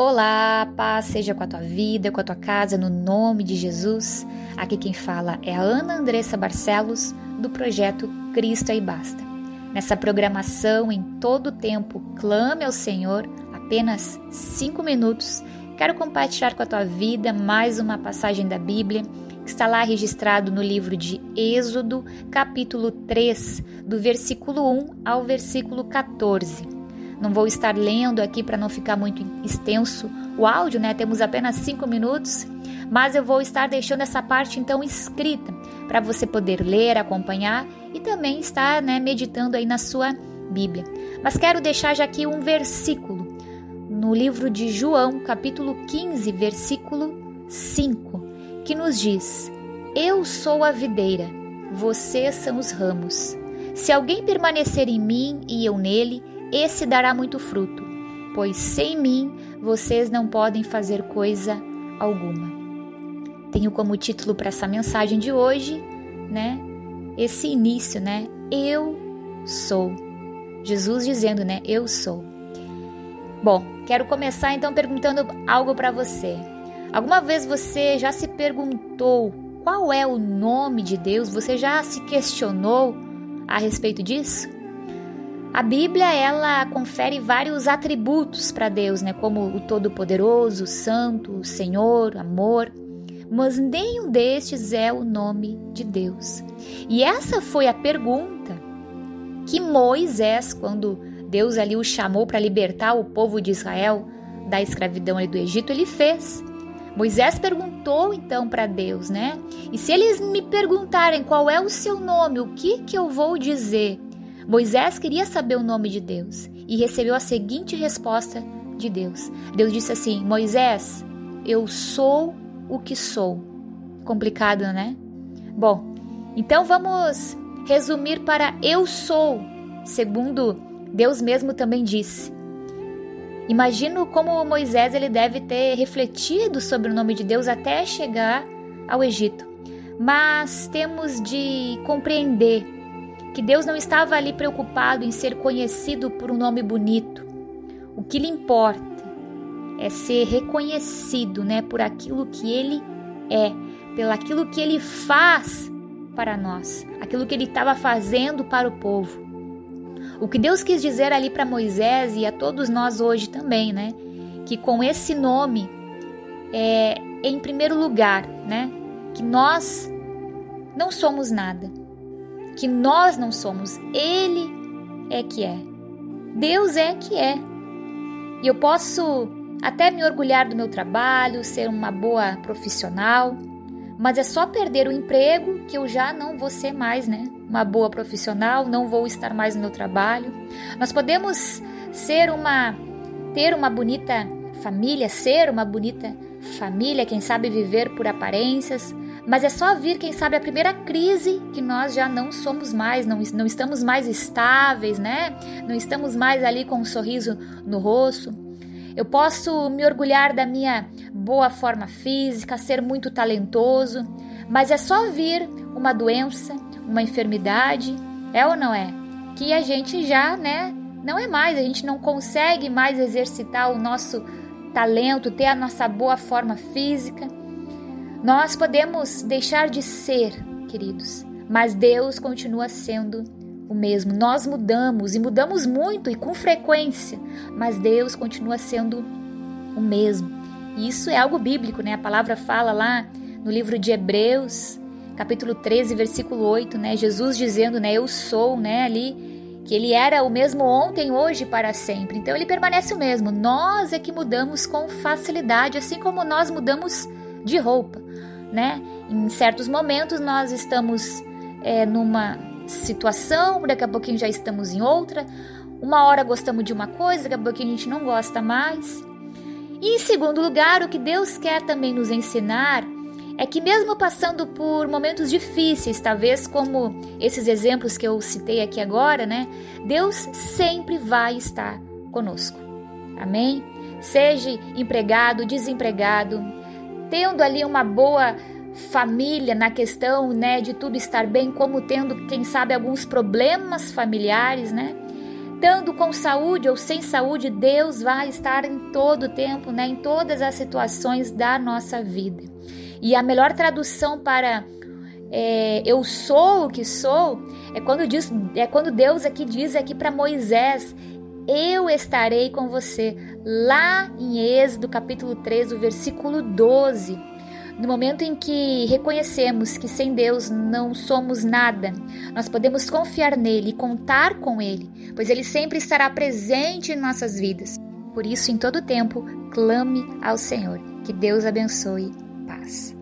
Olá, paz seja com a tua vida, com a tua casa, no nome de Jesus. Aqui quem fala é a Ana Andressa Barcelos, do projeto Cristo aí Basta. Nessa programação, em todo o tempo, clame ao Senhor, apenas cinco minutos. Quero compartilhar com a tua vida mais uma passagem da Bíblia que está lá registrado no livro de Êxodo, capítulo 3, do versículo 1 ao versículo 14. Não vou estar lendo aqui para não ficar muito extenso o áudio, né? Temos apenas cinco minutos, mas eu vou estar deixando essa parte então escrita para você poder ler, acompanhar e também estar né, meditando aí na sua Bíblia. Mas quero deixar já aqui um versículo no livro de João, capítulo 15, versículo 5, que nos diz: Eu sou a videira, vocês são os ramos. Se alguém permanecer em mim e eu nele, esse dará muito fruto, pois sem mim vocês não podem fazer coisa alguma. Tenho como título para essa mensagem de hoje, né? Esse início, né? Eu sou. Jesus dizendo, né? Eu sou. Bom, quero começar então perguntando algo para você. Alguma vez você já se perguntou qual é o nome de Deus? Você já se questionou a respeito disso? A Bíblia ela confere vários atributos para Deus, né, como o Todo-Poderoso, Santo, Senhor, Amor, mas nenhum destes é o nome de Deus. E essa foi a pergunta que Moisés, quando Deus ali o chamou para libertar o povo de Israel da escravidão ali do Egito, ele fez. Moisés perguntou então para Deus, né? E se eles me perguntarem qual é o seu nome, o que que eu vou dizer? Moisés queria saber o nome de Deus e recebeu a seguinte resposta de Deus. Deus disse assim: Moisés, eu sou o que sou. Complicado, né? Bom, então vamos resumir para eu sou, segundo Deus mesmo também disse. Imagino como Moisés ele deve ter refletido sobre o nome de Deus até chegar ao Egito. Mas temos de compreender que Deus não estava ali preocupado em ser conhecido por um nome bonito. O que lhe importa é ser reconhecido, né, por aquilo que ele é, pelo aquilo que ele faz para nós, aquilo que ele estava fazendo para o povo. O que Deus quis dizer ali para Moisés e a todos nós hoje também, né, que com esse nome é em primeiro lugar, né, que nós não somos nada que nós não somos, Ele é que é. Deus é que é. E eu posso até me orgulhar do meu trabalho, ser uma boa profissional, mas é só perder o emprego que eu já não vou ser mais, né? Uma boa profissional, não vou estar mais no meu trabalho. Nós podemos ser uma ter uma bonita família, ser uma bonita família, quem sabe viver por aparências, mas é só vir, quem sabe, a primeira crise que nós já não somos mais, não, não estamos mais estáveis, né? Não estamos mais ali com um sorriso no rosto. Eu posso me orgulhar da minha boa forma física, ser muito talentoso, mas é só vir uma doença, uma enfermidade, é ou não é? Que a gente já, né, não é mais, a gente não consegue mais exercitar o nosso talento, ter a nossa boa forma física. Nós podemos deixar de ser, queridos, mas Deus continua sendo o mesmo. Nós mudamos e mudamos muito e com frequência, mas Deus continua sendo o mesmo. E isso é algo bíblico, né? A palavra fala lá no livro de Hebreus, capítulo 13, versículo 8, né? Jesus dizendo, né, eu sou, né, ali que ele era o mesmo ontem, hoje e para sempre. Então ele permanece o mesmo. Nós é que mudamos com facilidade, assim como nós mudamos de roupa né? Em certos momentos nós estamos é, numa situação, daqui a pouquinho já estamos em outra. Uma hora gostamos de uma coisa, daqui a pouquinho a gente não gosta mais. E em segundo lugar, o que Deus quer também nos ensinar é que mesmo passando por momentos difíceis, talvez como esses exemplos que eu citei aqui agora, né? Deus sempre vai estar conosco. Amém? Seja empregado, desempregado, tendo ali uma boa família na questão, né, de tudo estar bem, como tendo, quem sabe, alguns problemas familiares, né? estando com saúde ou sem saúde, Deus vai estar em todo o tempo, né, em todas as situações da nossa vida. E a melhor tradução para é, eu sou o que sou é quando, diz, é quando Deus aqui diz aqui para Moisés: Eu estarei com você, lá em Êxodo capítulo 3, do versículo 12. No momento em que reconhecemos que sem Deus não somos nada, nós podemos confiar nele e contar com ele, pois ele sempre estará presente em nossas vidas. Por isso, em todo tempo, clame ao Senhor. Que Deus abençoe. Paz.